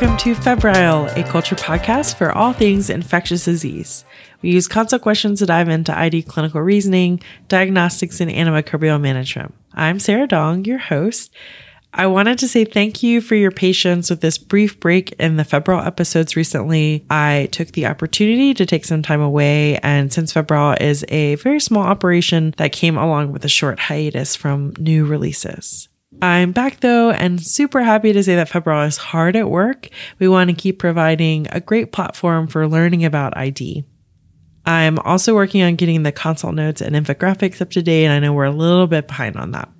Welcome to Febrile, a culture podcast for all things infectious disease. We use consult questions to dive into ID clinical reasoning, diagnostics, and antimicrobial management. I'm Sarah Dong, your host. I wanted to say thank you for your patience with this brief break in the Febrile episodes recently. I took the opportunity to take some time away, and since Febrile is a very small operation that came along with a short hiatus from new releases. I'm back though and super happy to say that Febrile is hard at work. We want to keep providing a great platform for learning about ID. I'm also working on getting the consult notes and infographics up to date, and I know we're a little bit behind on that.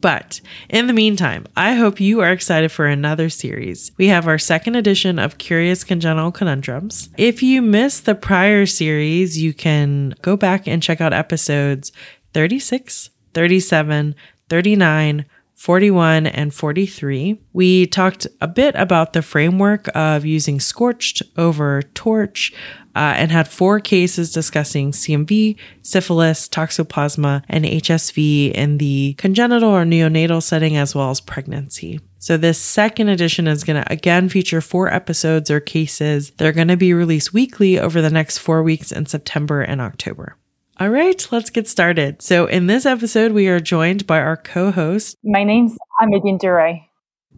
But in the meantime, I hope you are excited for another series. We have our second edition of Curious Congenital Conundrums. If you missed the prior series, you can go back and check out episodes 36, 37, 39, 41 and 43, we talked a bit about the framework of using scorched over torch uh, and had four cases discussing CMV, syphilis, toxoplasma, and HSV in the congenital or neonatal setting as well as pregnancy. So, this second edition is going to again feature four episodes or cases. They're going to be released weekly over the next four weeks in September and October. All right, let's get started. So, in this episode, we are joined by our co host. My name's Amandine Duret.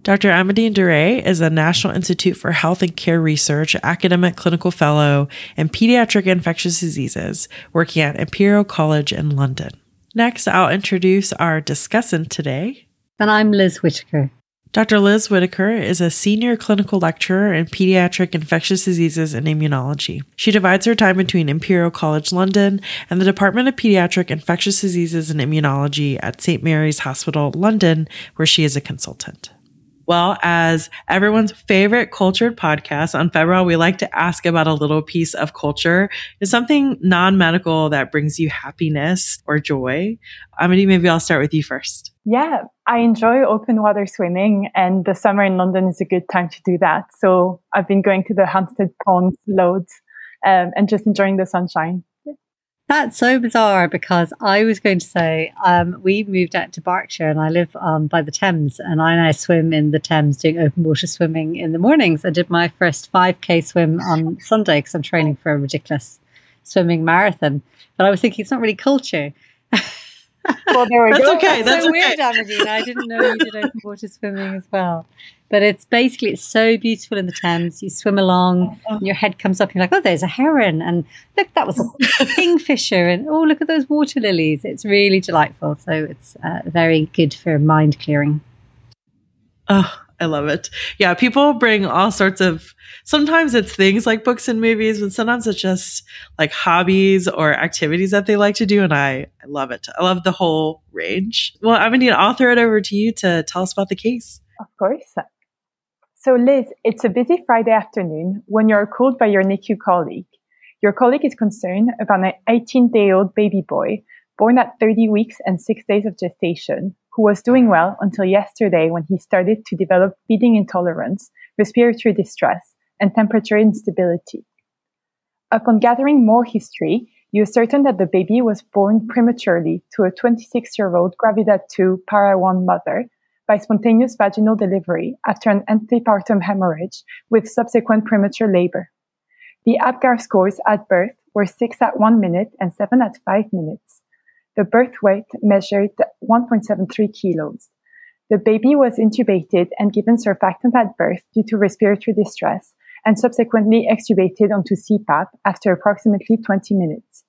Dr. Amandine Duret is a National Institute for Health and Care Research academic clinical fellow in pediatric infectious diseases working at Imperial College in London. Next, I'll introduce our discussant today. And I'm Liz Whittaker. Dr. Liz Whittaker is a senior clinical lecturer in pediatric infectious diseases and immunology. She divides her time between Imperial College London and the Department of Pediatric Infectious Diseases and Immunology at St. Mary's Hospital, London, where she is a consultant. Well, as everyone's favorite cultured podcast on Febrile, we like to ask about a little piece of culture. Is something non-medical that brings you happiness or joy? Amity, maybe I'll start with you first. Yeah, I enjoy open water swimming and the summer in London is a good time to do that. So I've been going to the Hampstead Ponds loads um, and just enjoying the sunshine. That's so bizarre because I was going to say um, we moved out to Berkshire and I live um, by the Thames and I now swim in the Thames doing open water swimming in the mornings. I did my first 5k swim on Sunday because I'm training for a ridiculous swimming marathon. But I was thinking it's not really culture. Well, there we That's go. okay. That's so okay. weird, Amadine. I didn't know you did open water swimming as well. But it's basically it's so beautiful in the Thames. You swim along, and your head comes up, and you're like, oh, there's a heron, and look, that was a kingfisher, and oh, look at those water lilies. It's really delightful. So it's uh, very good for mind clearing. Oh, I love it. Yeah, people bring all sorts of sometimes it's things like books and movies, but sometimes it's just like hobbies or activities that they like to do. And I, I love it. I love the whole range. Well, gonna I'll throw it over to you to tell us about the case. Of course. So, Liz, it's a busy Friday afternoon when you're called by your NICU colleague. Your colleague is concerned about an 18 day old baby boy born at 30 weeks and six days of gestation who was doing well until yesterday when he started to develop feeding intolerance, respiratory distress, and temperature instability. Upon gathering more history, you ascertain that the baby was born prematurely to a 26 year old gravida 2 para 1 mother by spontaneous vaginal delivery after an antepartum hemorrhage with subsequent premature labor. The APGAR scores at birth were 6 at 1 minute and 7 at 5 minutes. The birth weight measured 1.73 kilos. The baby was intubated and given surfactant at birth due to respiratory distress and subsequently extubated onto CPAP after approximately 20 minutes.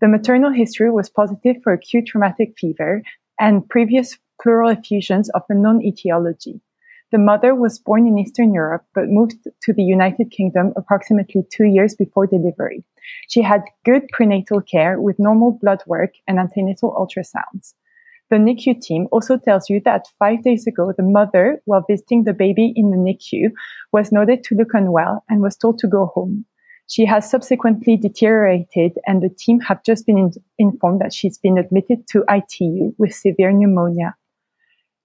The maternal history was positive for acute rheumatic fever and previous pleural effusions of unknown etiology. The mother was born in Eastern Europe but moved to the United Kingdom approximately two years before delivery. She had good prenatal care with normal blood work and antenatal ultrasounds. The NICU team also tells you that five days ago, the mother, while visiting the baby in the NICU, was noted to look unwell and was told to go home. She has subsequently deteriorated, and the team have just been in- informed that she's been admitted to ITU with severe pneumonia.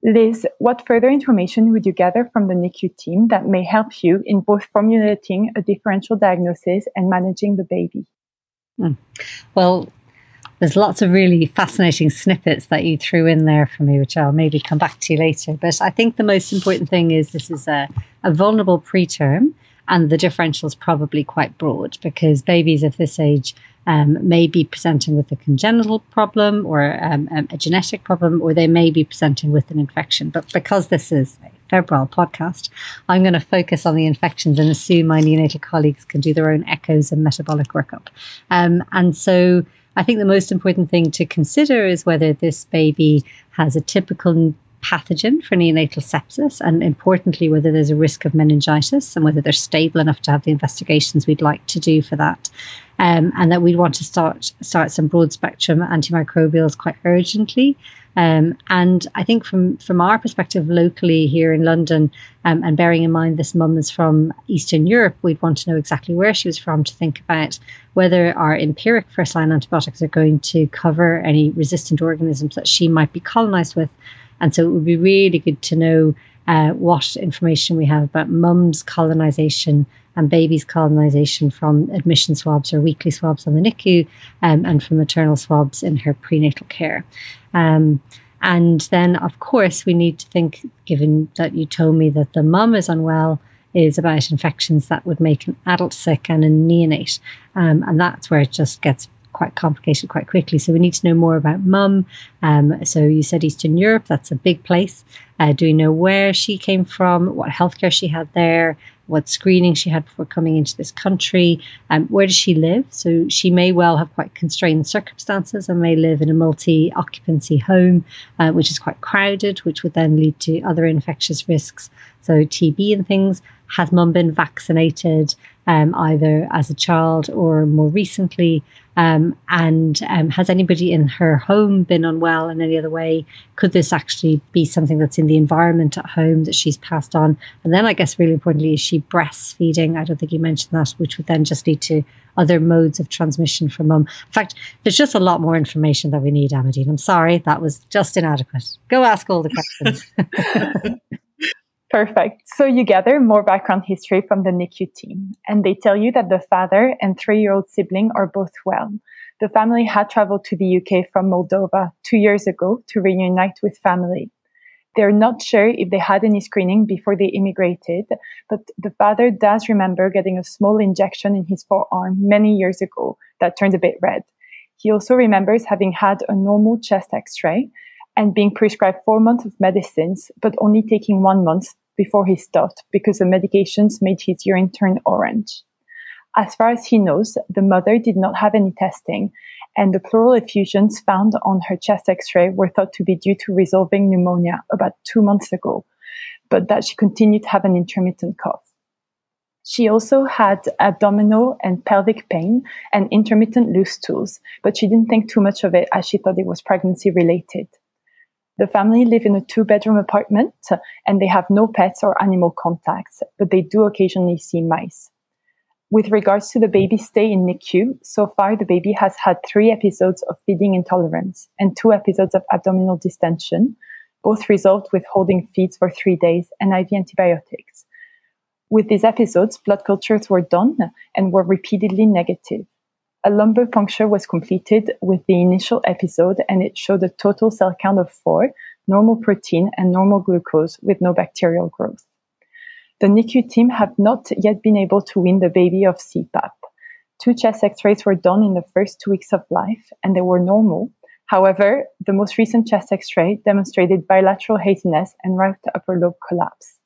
Liz, what further information would you gather from the NICU team that may help you in both formulating a differential diagnosis and managing the baby? Hmm. Well, there's lots of really fascinating snippets that you threw in there for me, which I'll maybe come back to later. But I think the most important thing is this is a, a vulnerable preterm, and the differential is probably quite broad because babies of this age um, may be presenting with a congenital problem or um, um, a genetic problem, or they may be presenting with an infection. But because this is a febrile podcast, I'm going to focus on the infections and assume my neonatal colleagues can do their own echoes and metabolic workup. Um, and so I think the most important thing to consider is whether this baby has a typical pathogen for neonatal sepsis, and importantly, whether there's a risk of meningitis and whether they're stable enough to have the investigations we'd like to do for that. Um, and that we'd want to start start some broad spectrum antimicrobials quite urgently. Um, and I think from from our perspective locally here in London, um, and bearing in mind this mum is from Eastern Europe, we'd want to know exactly where she was from to think about whether our empiric first line antibiotics are going to cover any resistant organisms that she might be colonized with and so it would be really good to know uh, what information we have about mum's colonization and baby's colonization from admission swabs or weekly swabs on the NICU um, and from maternal swabs in her prenatal care. Um, and then, of course, we need to think, given that you told me that the mum is unwell, is about infections that would make an adult sick and a neonate. Um, and that's where it just gets quite complicated quite quickly. So we need to know more about mum. Um, so you said Eastern Europe, that's a big place. Uh, do we know where she came from, what healthcare she had there, what screening she had before coming into this country, um, where does she live? So she may well have quite constrained circumstances and may live in a multi occupancy home, uh, which is quite crowded, which would then lead to other infectious risks. So TB and things. Has mum been vaccinated um, either as a child or more recently? Um, and um, has anybody in her home been unwell in any other way? Could this actually be something that's in the environment at home that she's passed on? And then, I guess, really importantly, is she breastfeeding? I don't think you mentioned that, which would then just lead to other modes of transmission from mum. In fact, there's just a lot more information that we need, Amandine. I'm sorry, that was just inadequate. Go ask all the questions. Perfect. So you gather more background history from the NICU team, and they tell you that the father and three year old sibling are both well. The family had traveled to the UK from Moldova two years ago to reunite with family. They're not sure if they had any screening before they immigrated, but the father does remember getting a small injection in his forearm many years ago that turned a bit red. He also remembers having had a normal chest x ray and being prescribed four months of medicines, but only taking one month before he stopped because the medications made his urine turn orange. As far as he knows, the mother did not have any testing, and the pleural effusions found on her chest x ray were thought to be due to resolving pneumonia about two months ago, but that she continued to have an intermittent cough. She also had abdominal and pelvic pain and intermittent loose stools, but she didn't think too much of it as she thought it was pregnancy related. The family live in a two bedroom apartment and they have no pets or animal contacts, but they do occasionally see mice. With regards to the baby's stay in NICU, so far the baby has had three episodes of feeding intolerance and two episodes of abdominal distension, both resolved with holding feeds for three days and IV antibiotics. With these episodes, blood cultures were done and were repeatedly negative. A lumbar puncture was completed with the initial episode and it showed a total cell count of four, normal protein and normal glucose with no bacterial growth. The NICU team have not yet been able to wean the baby of CPAP. Two chest x-rays were done in the first two weeks of life and they were normal. However, the most recent chest x-ray demonstrated bilateral haziness and right upper lobe collapse.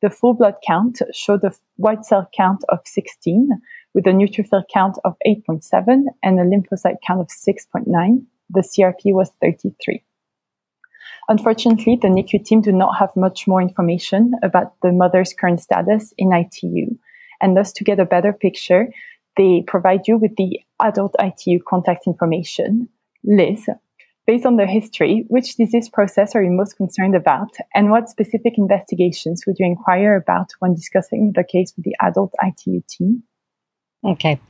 The full blood count showed a white cell count of 16, with a neutrophil count of 8.7 and a lymphocyte count of 6.9. The CRP was 33. Unfortunately, the NICU team do not have much more information about the mother's current status in ITU. And thus, to get a better picture, they provide you with the adult ITU contact information. Liz, based on their history, which disease process are you most concerned about? And what specific investigations would you inquire about when discussing the case with the adult ITU team? Okay.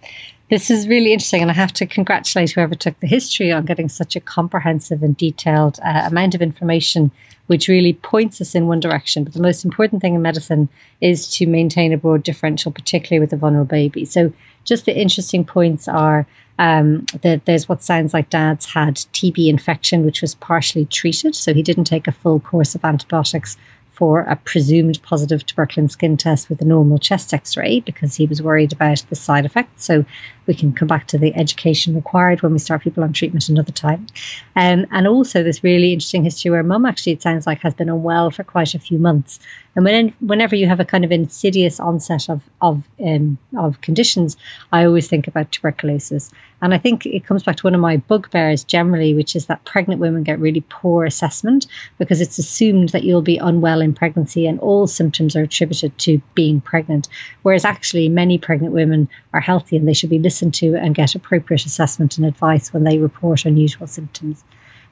This is really interesting, and I have to congratulate whoever took the history on getting such a comprehensive and detailed uh, amount of information, which really points us in one direction. But the most important thing in medicine is to maintain a broad differential, particularly with a vulnerable baby. So, just the interesting points are um, that there's what sounds like dad's had TB infection, which was partially treated. So, he didn't take a full course of antibiotics for a presumed positive tuberculin skin test with a normal chest x ray because he was worried about the side effects. So we can come back to the education required when we start people on treatment another time. Um, and also this really interesting history where mum actually, it sounds like, has been unwell for quite a few months. And when, whenever you have a kind of insidious onset of, of, um, of conditions, I always think about tuberculosis. And I think it comes back to one of my bugbears generally, which is that pregnant women get really poor assessment because it's assumed that you'll be unwell in pregnancy and all symptoms are attributed to being pregnant. Whereas actually, many pregnant women are healthy and they should be listened to and get appropriate assessment and advice when they report unusual symptoms.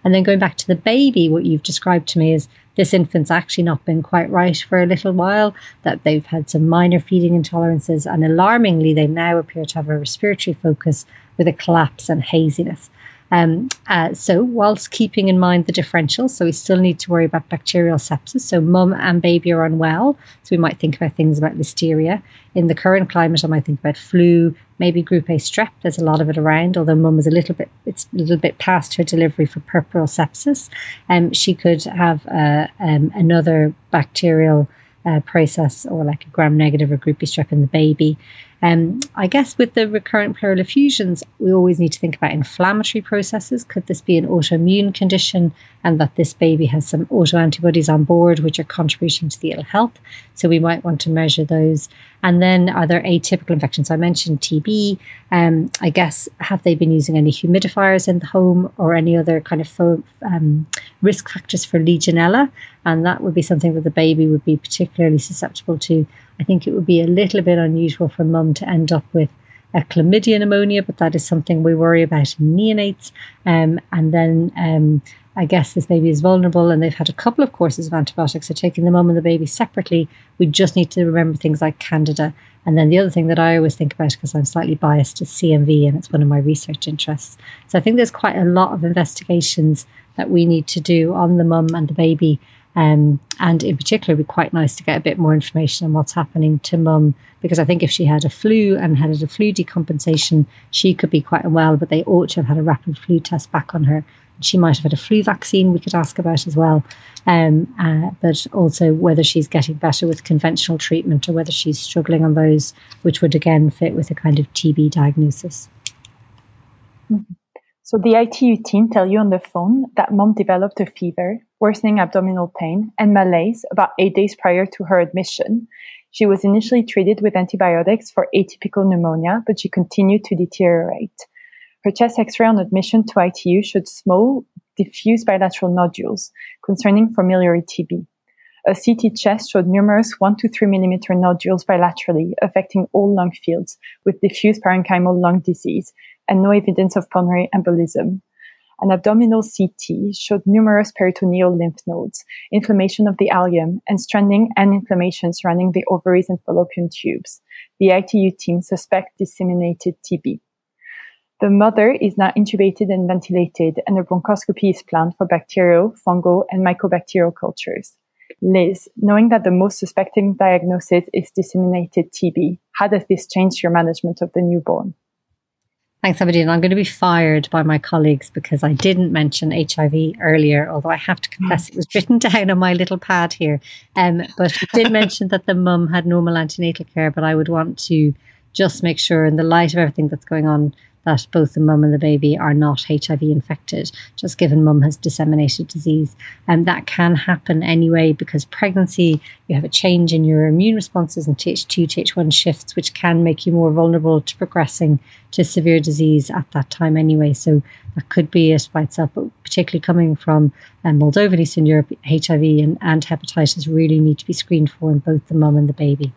And then going back to the baby, what you've described to me is this infant's actually not been quite right for a little while, that they've had some minor feeding intolerances, and alarmingly, they now appear to have a respiratory focus with a collapse and haziness. Um, uh, so, whilst keeping in mind the differential, so we still need to worry about bacterial sepsis. So, mum and baby are unwell. So, we might think about things about listeria. In the current climate, I might think about flu, maybe group A strep. There's a lot of it around, although mum is a little bit, it's a little bit past her delivery for puerperal sepsis. Um, she could have uh, um, another bacterial uh, process or like a gram negative or group B strep in the baby. Um, I guess with the recurrent pleural effusions, we always need to think about inflammatory processes. Could this be an autoimmune condition and that this baby has some autoantibodies on board which are contributing to the ill health? So we might want to measure those. And then are there atypical infections? I mentioned TB. Um, I guess have they been using any humidifiers in the home or any other kind of fo- um, risk factors for Legionella? And that would be something that the baby would be particularly susceptible to. I think it would be a little bit unusual for mum to end up with a chlamydia pneumonia, but that is something we worry about in neonates. Um, and then um, I guess this baby is vulnerable and they've had a couple of courses of antibiotics. So taking the mum and the baby separately, we just need to remember things like candida. And then the other thing that I always think about, because I'm slightly biased, is CMV, and it's one of my research interests. So I think there's quite a lot of investigations that we need to do on the mum and the baby um, and in particular, it'd be quite nice to get a bit more information on what's happening to mum, because I think if she had a flu and had a flu decompensation, she could be quite unwell, but they ought to have had a rapid flu test back on her. She might have had a flu vaccine we could ask about as well, um, uh, but also whether she's getting better with conventional treatment or whether she's struggling on those, which would again fit with a kind of TB diagnosis. Mm-hmm. So the ITU team tell you on the phone that mom developed a fever, worsening abdominal pain, and malaise about eight days prior to her admission. She was initially treated with antibiotics for atypical pneumonia, but she continued to deteriorate. Her chest x-ray on admission to ITU showed small, diffuse bilateral nodules concerning miliary TB. A CT chest showed numerous 1 to 3 millimeter nodules bilaterally affecting all lung fields with diffuse parenchymal lung disease and no evidence of pulmonary embolism. An abdominal CT showed numerous peritoneal lymph nodes, inflammation of the ileum, and stranding and inflammation surrounding the ovaries and fallopian tubes. The ITU team suspect disseminated TB. The mother is now intubated and ventilated, and a bronchoscopy is planned for bacterial, fungal, and mycobacterial cultures. Liz, knowing that the most suspecting diagnosis is disseminated TB, how does this change your management of the newborn? Thanks, Aberdeen. I'm going to be fired by my colleagues because I didn't mention HIV earlier, although I have to confess it was written down on my little pad here. Um, but I did mention that the mum had normal antenatal care, but I would want to just make sure, in the light of everything that's going on, that both the mum and the baby are not HIV infected, just given mum has disseminated disease. And that can happen anyway because pregnancy, you have a change in your immune responses and Th2, Th1 shifts, which can make you more vulnerable to progressing to severe disease at that time anyway. So that could be it by itself, but particularly coming from um, Moldova and Eastern Europe, HIV and, and hepatitis really need to be screened for in both the mum and the baby.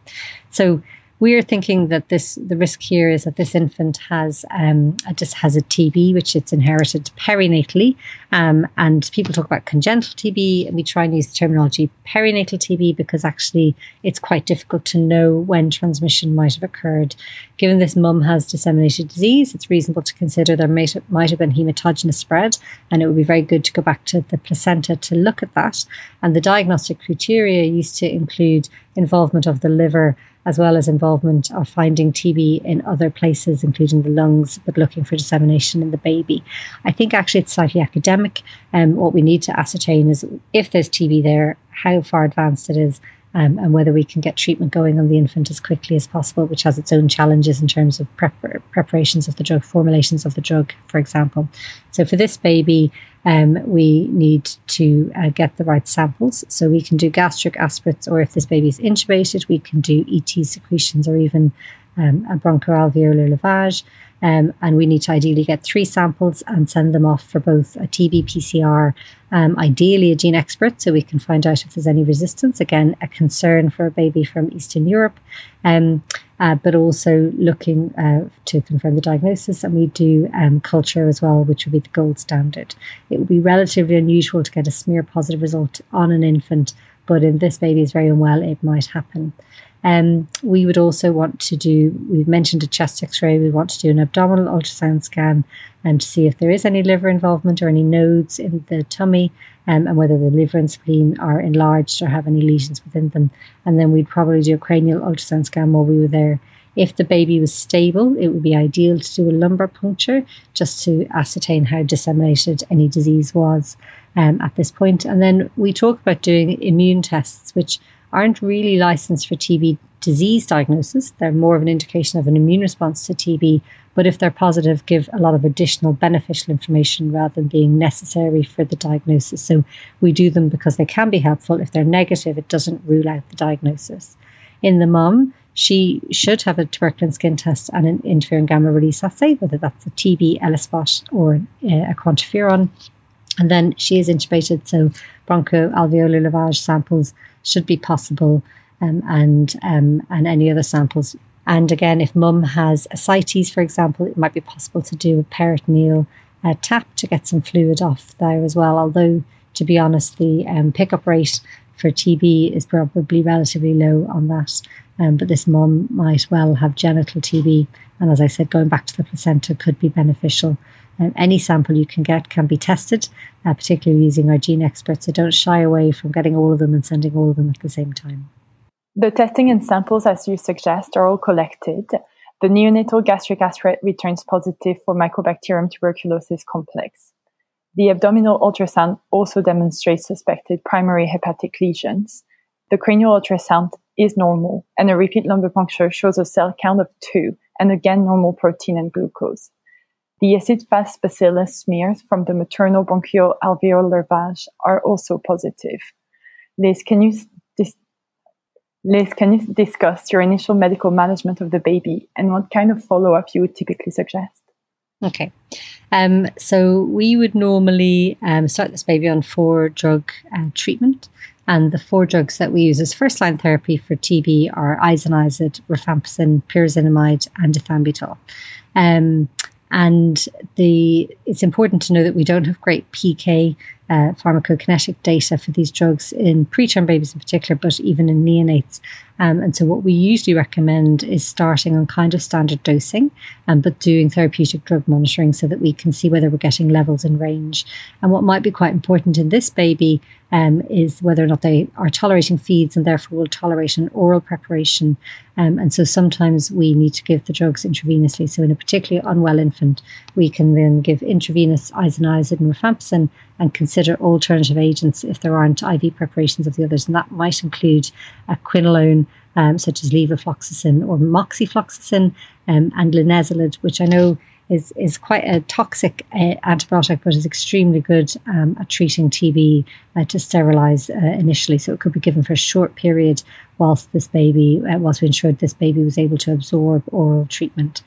So we are thinking that this the risk here is that this infant has um, just has a TB, which it's inherited perinatally, um, and people talk about congenital TB, and we try and use the terminology perinatal TB because actually it's quite difficult to know when transmission might have occurred. Given this mum has disseminated disease, it's reasonable to consider there might, might have been hematogenous spread, and it would be very good to go back to the placenta to look at that. And the diagnostic criteria used to include involvement of the liver as well as involvement of finding TB in other places, including the lungs, but looking for dissemination in the baby. I think actually it's slightly academic. Um, what we need to ascertain is if there's TB there, how far advanced it is, um, and whether we can get treatment going on the infant as quickly as possible, which has its own challenges in terms of prep- preparations of the drug, formulations of the drug, for example. So for this baby, um, we need to uh, get the right samples. So we can do gastric aspirates, or if this baby is intubated, we can do ET secretions or even um, a bronchoalveolar lavage. Um, and we need to ideally get three samples and send them off for both a TB PCR, um, ideally a GeneXpert, so we can find out if there's any resistance. Again, a concern for a baby from Eastern Europe, um, uh, but also looking uh, to confirm the diagnosis. And we do um, culture as well, which would be the gold standard. It would be relatively unusual to get a smear positive result on an infant, but in this baby is very unwell, it might happen. Um, we would also want to do, we've mentioned a chest x ray, we want to do an abdominal ultrasound scan and to see if there is any liver involvement or any nodes in the tummy um, and whether the liver and spleen are enlarged or have any lesions within them. And then we'd probably do a cranial ultrasound scan while we were there. If the baby was stable, it would be ideal to do a lumbar puncture just to ascertain how disseminated any disease was um, at this point. And then we talk about doing immune tests, which aren't really licensed for TB disease diagnosis. They're more of an indication of an immune response to TB, but if they're positive, give a lot of additional beneficial information rather than being necessary for the diagnosis. So we do them because they can be helpful. If they're negative, it doesn't rule out the diagnosis. In the mum, she should have a tuberculin skin test and an interferon gamma release assay, whether that's a TB, ELISpot, or uh, a quantiferon. And then she is intubated, so bronchoalveolar lavage samples should be possible, um, and um, and any other samples. And again, if mum has ascites, for example, it might be possible to do a peritoneal uh, tap to get some fluid off there as well. Although, to be honest, the um, pickup rate for TB is probably relatively low on that. Um, but this mum might well have genital TB. And as I said, going back to the placenta could be beneficial. Um, any sample you can get can be tested, uh, particularly using our GeneXperts. So don't shy away from getting all of them and sending all of them at the same time. The testing and samples, as you suggest, are all collected. The neonatal gastric aspirate returns positive for Mycobacterium tuberculosis complex. The abdominal ultrasound also demonstrates suspected primary hepatic lesions. The cranial ultrasound is normal, and a repeat lumbar puncture shows a cell count of two, and again normal protein and glucose. The acid fast bacillus smears from the maternal bronchial alveolar lavage are also positive. Liz, can you dis- Liz, can you discuss your initial medical management of the baby and what kind of follow up you would typically suggest? Okay. Um, so we would normally um, start this baby on four drug uh, treatment. And the four drugs that we use as first line therapy for TB are isoniazid, rifampicin, pyrazinamide, and ethambutol. Um, and the it's important to know that we don't have great PK uh, pharmacokinetic data for these drugs in preterm babies in particular, but even in neonates. Um, and so, what we usually recommend is starting on kind of standard dosing, um, but doing therapeutic drug monitoring so that we can see whether we're getting levels in range. And what might be quite important in this baby um, is whether or not they are tolerating feeds and therefore will tolerate an oral preparation. Um, and so sometimes we need to give the drugs intravenously. So in a particularly unwell infant, we can then give intravenous isoniazid and rifampicin and consider alternative agents if there aren't IV preparations of the others. And that might include a quinolone, um, such as levofloxacin or moxifloxacin, um, and linezolid, which I know is is quite a toxic uh, antibiotic, but is extremely good um, at treating TB uh, to sterilize uh, initially. So it could be given for a short period whilst this baby, uh, whilst we ensured this baby was able to absorb oral treatment.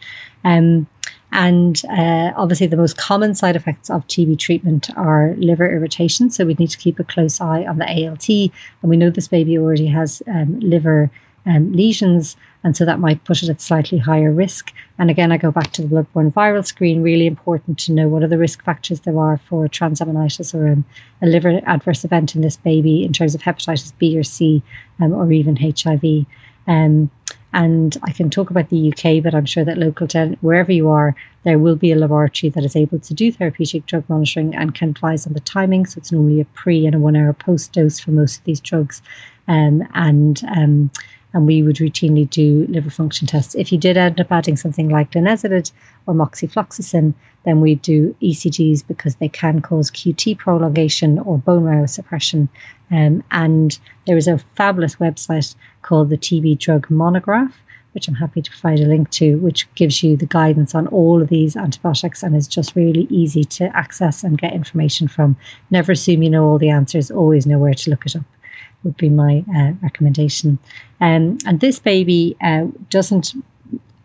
Um, and uh, obviously, the most common side effects of TB treatment are liver irritation. So we need to keep a close eye on the ALT. And we know this baby already has um, liver um, lesions. And so that might put it at slightly higher risk. And again, I go back to the bloodborne viral screen. Really important to know what are the risk factors there are for transaminitis or um, a liver adverse event in this baby in terms of hepatitis B or C um, or even HIV. Um, and I can talk about the UK, but I'm sure that local to wherever you are, there will be a laboratory that is able to do therapeutic drug monitoring and can advise on the timing. So it's normally a pre and a one hour post dose for most of these drugs. Um, and um, and we would routinely do liver function tests. If you did end up adding something like linezolid or moxifloxacin, then we do ECGs because they can cause QT prolongation or bone marrow suppression. Um, and there is a fabulous website called the TB Drug Monograph, which I'm happy to provide a link to, which gives you the guidance on all of these antibiotics and is just really easy to access and get information from. Never assume you know all the answers, always know where to look it up would be my uh, recommendation. Um, and this baby uh, doesn't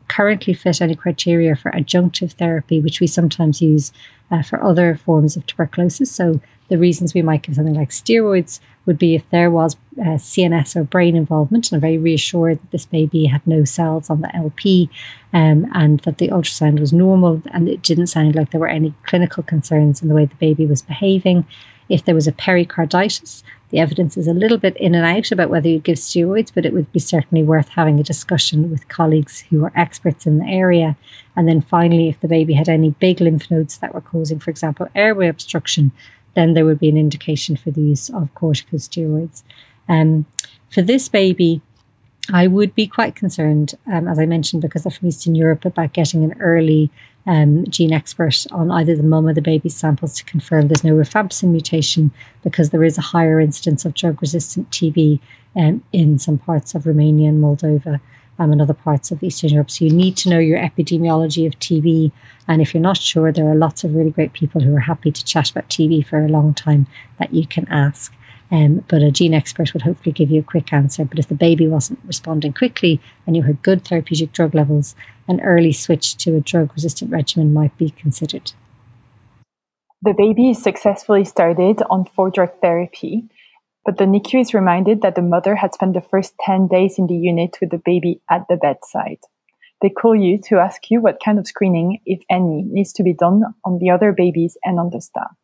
currently fit any criteria for adjunctive therapy, which we sometimes use uh, for other forms of tuberculosis. So the reasons we might give something like steroids would be if there was uh, CNS or brain involvement, and I'm very reassured that this baby had no cells on the LP um, and that the ultrasound was normal and it didn't sound like there were any clinical concerns in the way the baby was behaving. If there was a pericarditis, the evidence is a little bit in and out about whether you give steroids, but it would be certainly worth having a discussion with colleagues who are experts in the area. And then finally, if the baby had any big lymph nodes that were causing, for example, airway obstruction, then there would be an indication for the use of corticosteroids. Um, for this baby, I would be quite concerned, um, as I mentioned, because they're from Eastern Europe, about getting an early um, GeneXpert on either the mum or the baby's samples to confirm there's no rifampicin mutation because there is a higher incidence of drug resistant TB um, in some parts of Romania and Moldova um, and other parts of Eastern Europe. So you need to know your epidemiology of TB. And if you're not sure, there are lots of really great people who are happy to chat about TB for a long time that you can ask. Um, but a GeneXpert would hopefully give you a quick answer. But if the baby wasn't responding quickly and you had good therapeutic drug levels, an early switch to a drug resistant regimen might be considered. The baby is successfully started on four drug therapy, but the NICU is reminded that the mother had spent the first 10 days in the unit with the baby at the bedside. They call you to ask you what kind of screening, if any, needs to be done on the other babies and on the staff.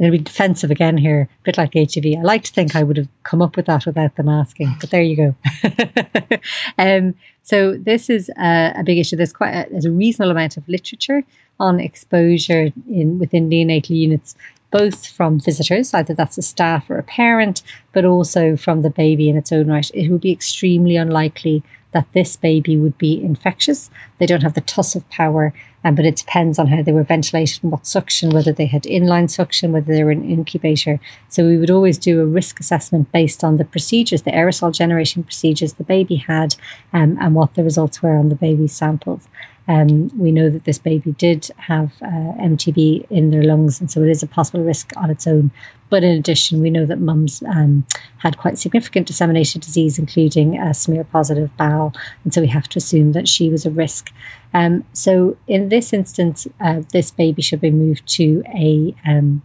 To be defensive again here, a bit like HIV. I like to think I would have come up with that without them asking, but there you go. um, so this is a, a, big issue. There's quite a, there's a reasonable amount of literature on exposure in within neonatal units, both from visitors, either that's a staff or a parent, but also from the baby in its own right. It would be extremely unlikely that this baby would be infectious. They don't have the tussive power, um, but it depends on how they were ventilated what suction, whether they had inline suction, whether they were an incubator. So we would always do a risk assessment based on the procedures, the aerosol generation procedures the baby had, um, and what the results were on the baby's samples. Um, we know that this baby did have uh, MTB in their lungs, and so it is a possible risk on its own. But in addition, we know that mums um, had quite significant disseminated disease, including a smear positive bowel, and so we have to assume that she was a risk. Um, so in this instance, uh, this baby should be moved to a um,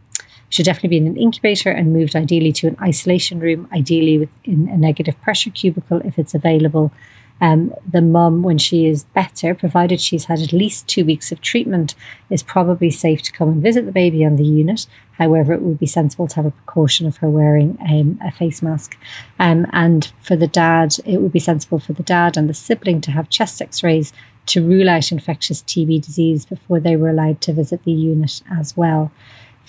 should definitely be in an incubator and moved ideally to an isolation room, ideally within a negative pressure cubicle if it's available um, the mum, when she is better, provided she's had at least two weeks of treatment, is probably safe to come and visit the baby on the unit. However, it would be sensible to have a precaution of her wearing um, a face mask. Um, and for the dad, it would be sensible for the dad and the sibling to have chest x rays to rule out infectious TB disease before they were allowed to visit the unit as well.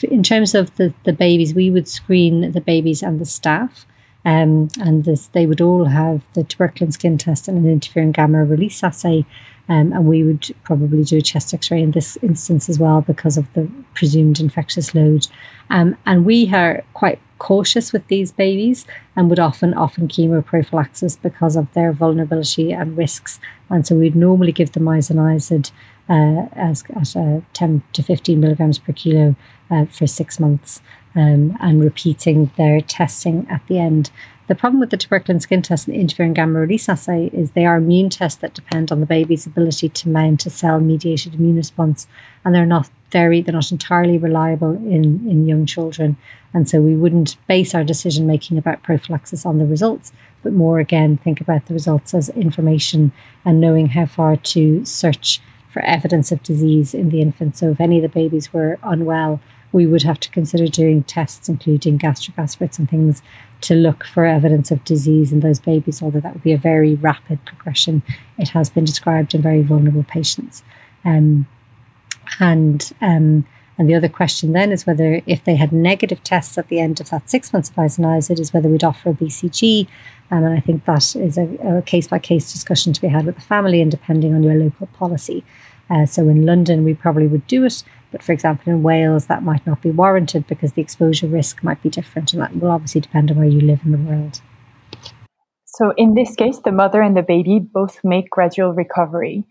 In terms of the, the babies, we would screen the babies and the staff. Um, and this, they would all have the tuberculin skin test and an interferon gamma release assay. Um, and we would probably do a chest x ray in this instance as well because of the presumed infectious load. Um, and we are quite cautious with these babies and would often often chemoprophylaxis because of their vulnerability and risks. And so we'd normally give them isoniazid uh, as at uh, 10 to 15 milligrams per kilo uh, for six months um, and repeating their testing at the end. The problem with the tuberculin skin test and the interferon gamma release assay is they are immune tests that depend on the baby's ability to mount a cell mediated immune response, and they're not very, they're not entirely reliable in, in young children. And so we wouldn't base our decision making about prophylaxis on the results, but more again, think about the results as information and knowing how far to search for evidence of disease in the infant. So if any of the babies were unwell, we would have to consider doing tests, including gastric aspirates and things, to look for evidence of disease in those babies, although that would be a very rapid progression. It has been described in very vulnerable patients. Um, and um, and the other question then is whether, if they had negative tests at the end of that six months of isoniazid, is whether we'd offer a BCG. Um, and I think that is a case by case discussion to be had with the family and depending on your local policy. Uh, so in London, we probably would do it. But for example, in Wales, that might not be warranted because the exposure risk might be different. And that will obviously depend on where you live in the world. So in this case, the mother and the baby both make gradual recovery.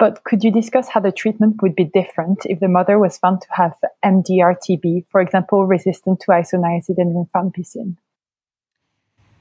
But could you discuss how the treatment would be different if the mother was found to have MDR-TB, for example, resistant to isoniazid and rifampicin?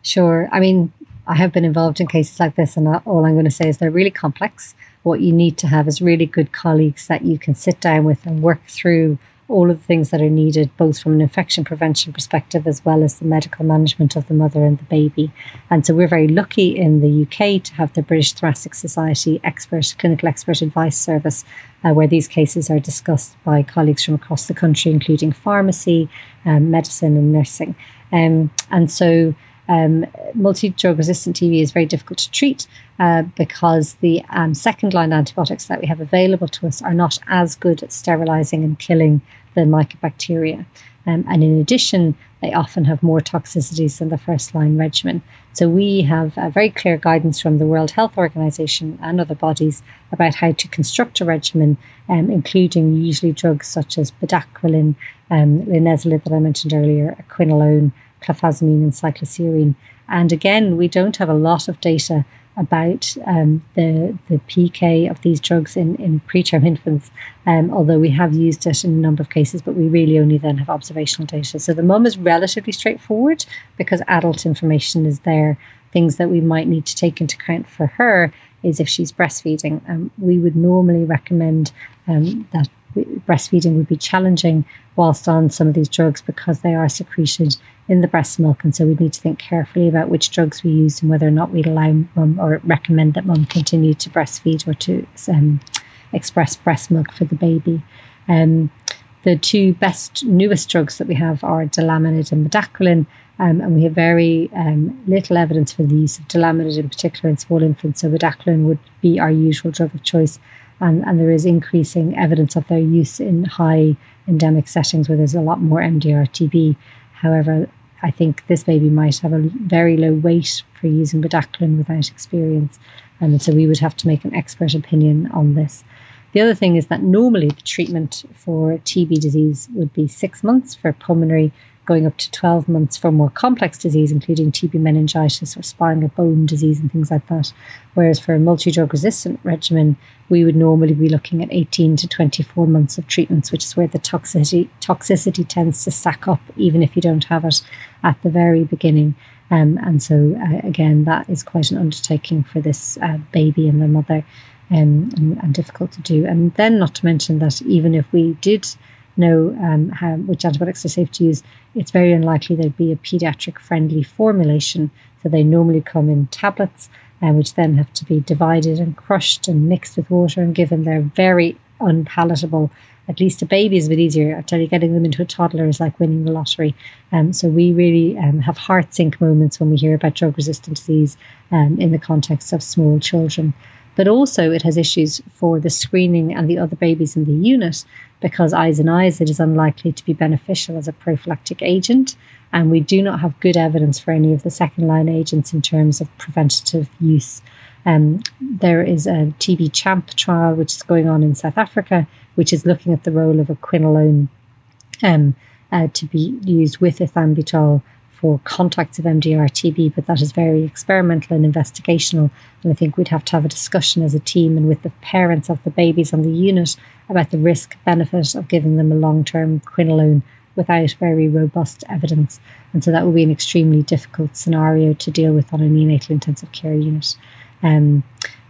Sure. I mean, I have been involved in cases like this, and all I'm going to say is they're really complex. What you need to have is really good colleagues that you can sit down with and work through all of the things that are needed, both from an infection prevention perspective as well as the medical management of the mother and the baby. And so we're very lucky in the UK to have the British Thoracic Society expert clinical expert advice service, uh, where these cases are discussed by colleagues from across the country, including pharmacy, um, medicine, and nursing. Um, and so um, multi drug resistant TB is very difficult to treat uh, because the um, second line antibiotics that we have available to us are not as good at sterilizing and killing the mycobacteria. Um, and in addition, they often have more toxicities than the first line regimen. So we have a very clear guidance from the World Health Organization and other bodies about how to construct a regimen, um, including usually drugs such as bedaquiline, um, linezolid that I mentioned earlier, quinolone, clofazimine and cycloserine. And again, we don't have a lot of data about um, the the PK of these drugs in, in preterm infants, um, although we have used it in a number of cases, but we really only then have observational data. So the mum is relatively straightforward because adult information is there. Things that we might need to take into account for her is if she's breastfeeding. Um, we would normally recommend um, that breastfeeding would be challenging whilst on some of these drugs because they are secreted in the breast milk. And so we'd need to think carefully about which drugs we use and whether or not we'd allow mum or recommend that mum continue to breastfeed or to um, express breast milk for the baby. Um, the two best, newest drugs that we have are delamanid and bedaquiline. Um, and we have very um, little evidence for the use of delamanid in particular in small infants. So bedaquiline would be our usual drug of choice. And, and there is increasing evidence of their use in high endemic settings where there's a lot more MDR TB. However, I think this baby might have a very low weight for using bedaquiline without experience. Um, and so we would have to make an expert opinion on this. The other thing is that normally the treatment for TB disease would be six months for pulmonary going up to 12 months for more complex disease, including TB meningitis or spinal bone disease and things like that. Whereas for a multi drug resistant regimen, we would normally be looking at 18 to 24 months of treatments, which is where the toxicity, toxicity tends to stack up, even if you don't have it at the very beginning. Um, and so, uh, again, that is quite an undertaking for this uh, baby and the mother um, and, and difficult to do. And then, not to mention that even if we did know um, how, which antibiotics are safe to use, it's very unlikely there'd be a pediatric friendly formulation. So they normally come in tablets, uh, which then have to be divided and crushed and mixed with water and given. They're very unpalatable. At least a baby is a bit easier. I tell you, getting them into a toddler is like winning the lottery. Um, so we really um, have heart sink moments when we hear about drug resistant disease um, in the context of small children but also it has issues for the screening and the other babies in the unit because isoniazid, is unlikely to be beneficial as a prophylactic agent. And we do not have good evidence for any of the second line agents in terms of preventative use. Um, there is a TB CHAMP trial which is going on in South Africa, which is looking at the role of a quinolone um, uh, to be used with ethambutol for contacts of MDR TB, but that is very experimental and investigational. And I think we'd have to have a discussion as a team and with the parents of the babies on the unit about the risk benefit of giving them a long term quinolone without very robust evidence. And so that would be an extremely difficult scenario to deal with on a neonatal intensive care unit. Um,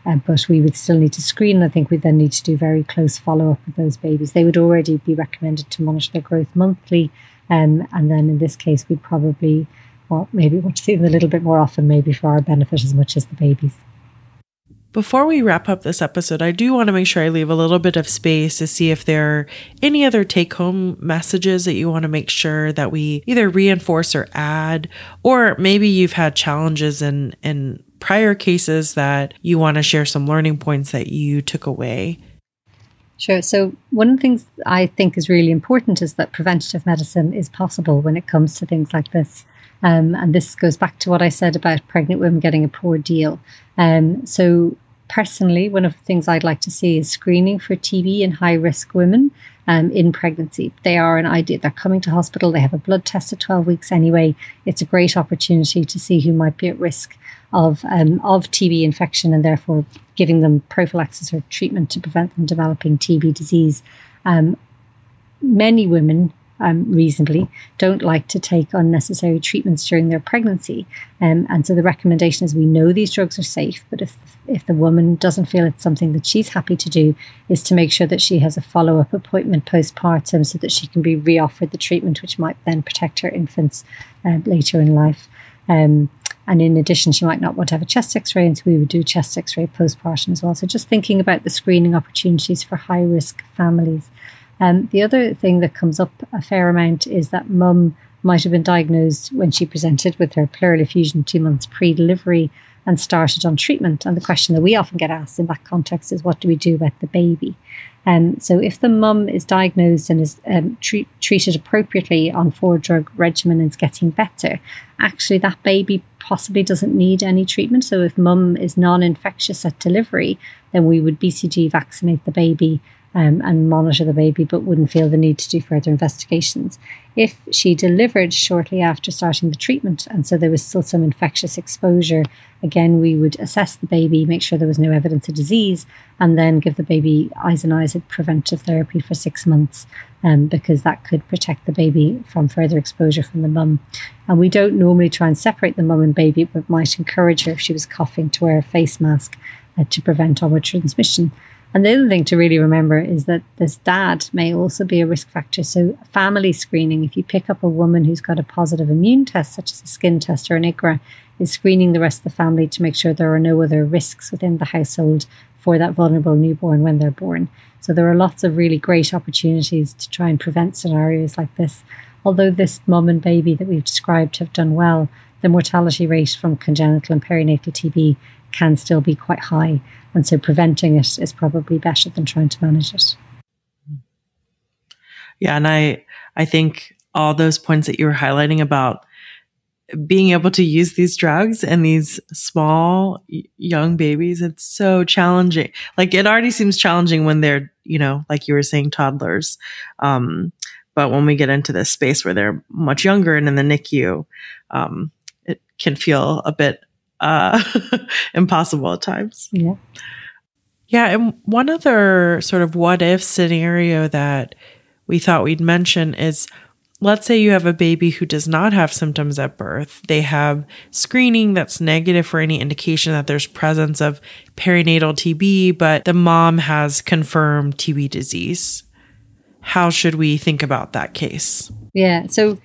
uh, but we would still need to screen. I think we then need to do very close follow up with those babies. They would already be recommended to monitor their growth monthly, um, and then in this case, we'd probably, well, maybe want to see them a little bit more often, maybe for our benefit as much as the babies. Before we wrap up this episode, I do want to make sure I leave a little bit of space to see if there are any other take home messages that you want to make sure that we either reinforce or add, or maybe you've had challenges in, in prior cases that you want to share some learning points that you took away. Sure. So, one of the things I think is really important is that preventative medicine is possible when it comes to things like this. Um, and this goes back to what I said about pregnant women getting a poor deal. Um, so, personally, one of the things I'd like to see is screening for TB in high risk women um, in pregnancy. They are an idea, they're coming to hospital, they have a blood test at 12 weeks anyway. It's a great opportunity to see who might be at risk of, um, of TB infection and therefore giving them prophylaxis or treatment to prevent them developing TB disease. Um, many women um, reasonably don't like to take unnecessary treatments during their pregnancy. Um, and so the recommendation is we know these drugs are safe, but if if the woman doesn't feel it's something that she's happy to do, is to make sure that she has a follow up appointment postpartum so that she can be reoffered the treatment, which might then protect her infants uh, later in life. Um, and in addition, she might not want to have a chest x ray, and so we would do chest x ray postpartum as well. So just thinking about the screening opportunities for high risk families. Um, the other thing that comes up a fair amount is that mum might have been diagnosed when she presented with her pleural effusion two months pre delivery and started on treatment. And the question that we often get asked in that context is what do we do about the baby? Um, so if the mum is diagnosed and is um, treat, treated appropriately on four drug regimen and is getting better, actually that baby possibly doesn't need any treatment. So if mum is non-infectious at delivery, then we would BCG vaccinate the baby um, and monitor the baby, but wouldn't feel the need to do further investigations. If she delivered shortly after starting the treatment, and so there was still some infectious exposure, again, we would assess the baby, make sure there was no evidence of disease, and then give the baby isoniazid preventive therapy for six months. Um, because that could protect the baby from further exposure from the mum. And we don't normally try and separate the mum and baby, but might encourage her if she was coughing to wear a face mask uh, to prevent onward transmission. And the other thing to really remember is that this dad may also be a risk factor. So, family screening, if you pick up a woman who's got a positive immune test, such as a skin test or an IGRA, is screening the rest of the family to make sure there are no other risks within the household for that vulnerable newborn when they're born. So, there are lots of really great opportunities to try and prevent scenarios like this. Although this mum and baby that we've described have done well, the mortality rate from congenital and perinatal TB can still be quite high. And so preventing it is probably better than trying to manage it. Yeah, and I I think all those points that you were highlighting about being able to use these drugs and these small young babies it's so challenging like it already seems challenging when they're you know like you were saying toddlers um, but when we get into this space where they're much younger and in the nicu um, it can feel a bit uh, impossible at times. Yeah. Yeah. And one other sort of what if scenario that we thought we'd mention is let's say you have a baby who does not have symptoms at birth. They have screening that's negative for any indication that there's presence of perinatal TB, but the mom has confirmed TB disease. How should we think about that case? Yeah. So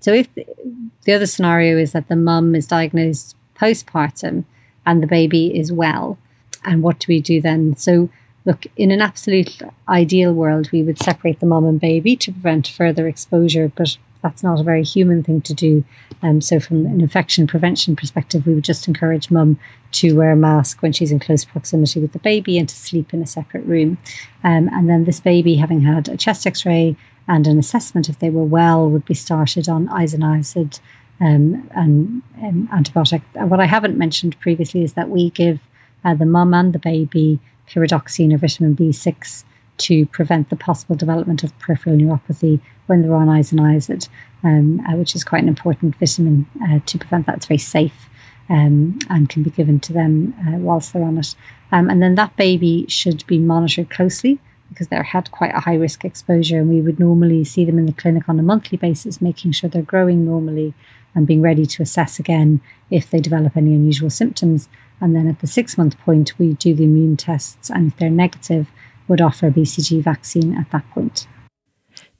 so if the other scenario is that the mum is diagnosed postpartum and the baby is well. And what do we do then? So, look, in an absolute ideal world, we would separate the mum and baby to prevent further exposure, but that's not a very human thing to do. Um, so, from an infection prevention perspective, we would just encourage mum to wear a mask when she's in close proximity with the baby and to sleep in a separate room. Um, and then this baby, having had a chest x ray and an assessment, if they were well, would be started on isoniazid um, and, and antibiotic. What I haven't mentioned previously is that we give uh, the mum and the baby pyridoxine or vitamin B6 to prevent the possible development of peripheral neuropathy when they're on isoniazid, um, uh, which is quite an important vitamin uh, to prevent that. It's very safe um, and can be given to them uh, whilst they're on it. Um, and then that baby should be monitored closely because they had quite a high risk exposure, and we would normally see them in the clinic on a monthly basis, making sure they're growing normally and being ready to assess again if they develop any unusual symptoms. And then at the six month point, we do the immune tests. And if they're negative, would offer a BCG vaccine at that point.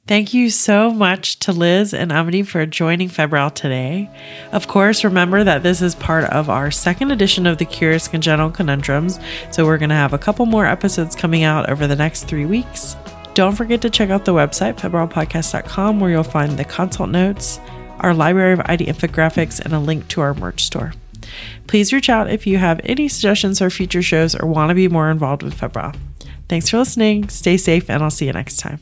Thank you so much to Liz and Amity for joining Febrile today. Of course, remember that this is part of our second edition of the Curious Congenital Conundrums, so we're going to have a couple more episodes coming out over the next three weeks. Don't forget to check out the website, febrilepodcast.com, where you'll find the consult notes, our library of ID infographics, and a link to our merch store. Please reach out if you have any suggestions for future shows or want to be more involved with Febrile. Thanks for listening, stay safe, and I'll see you next time.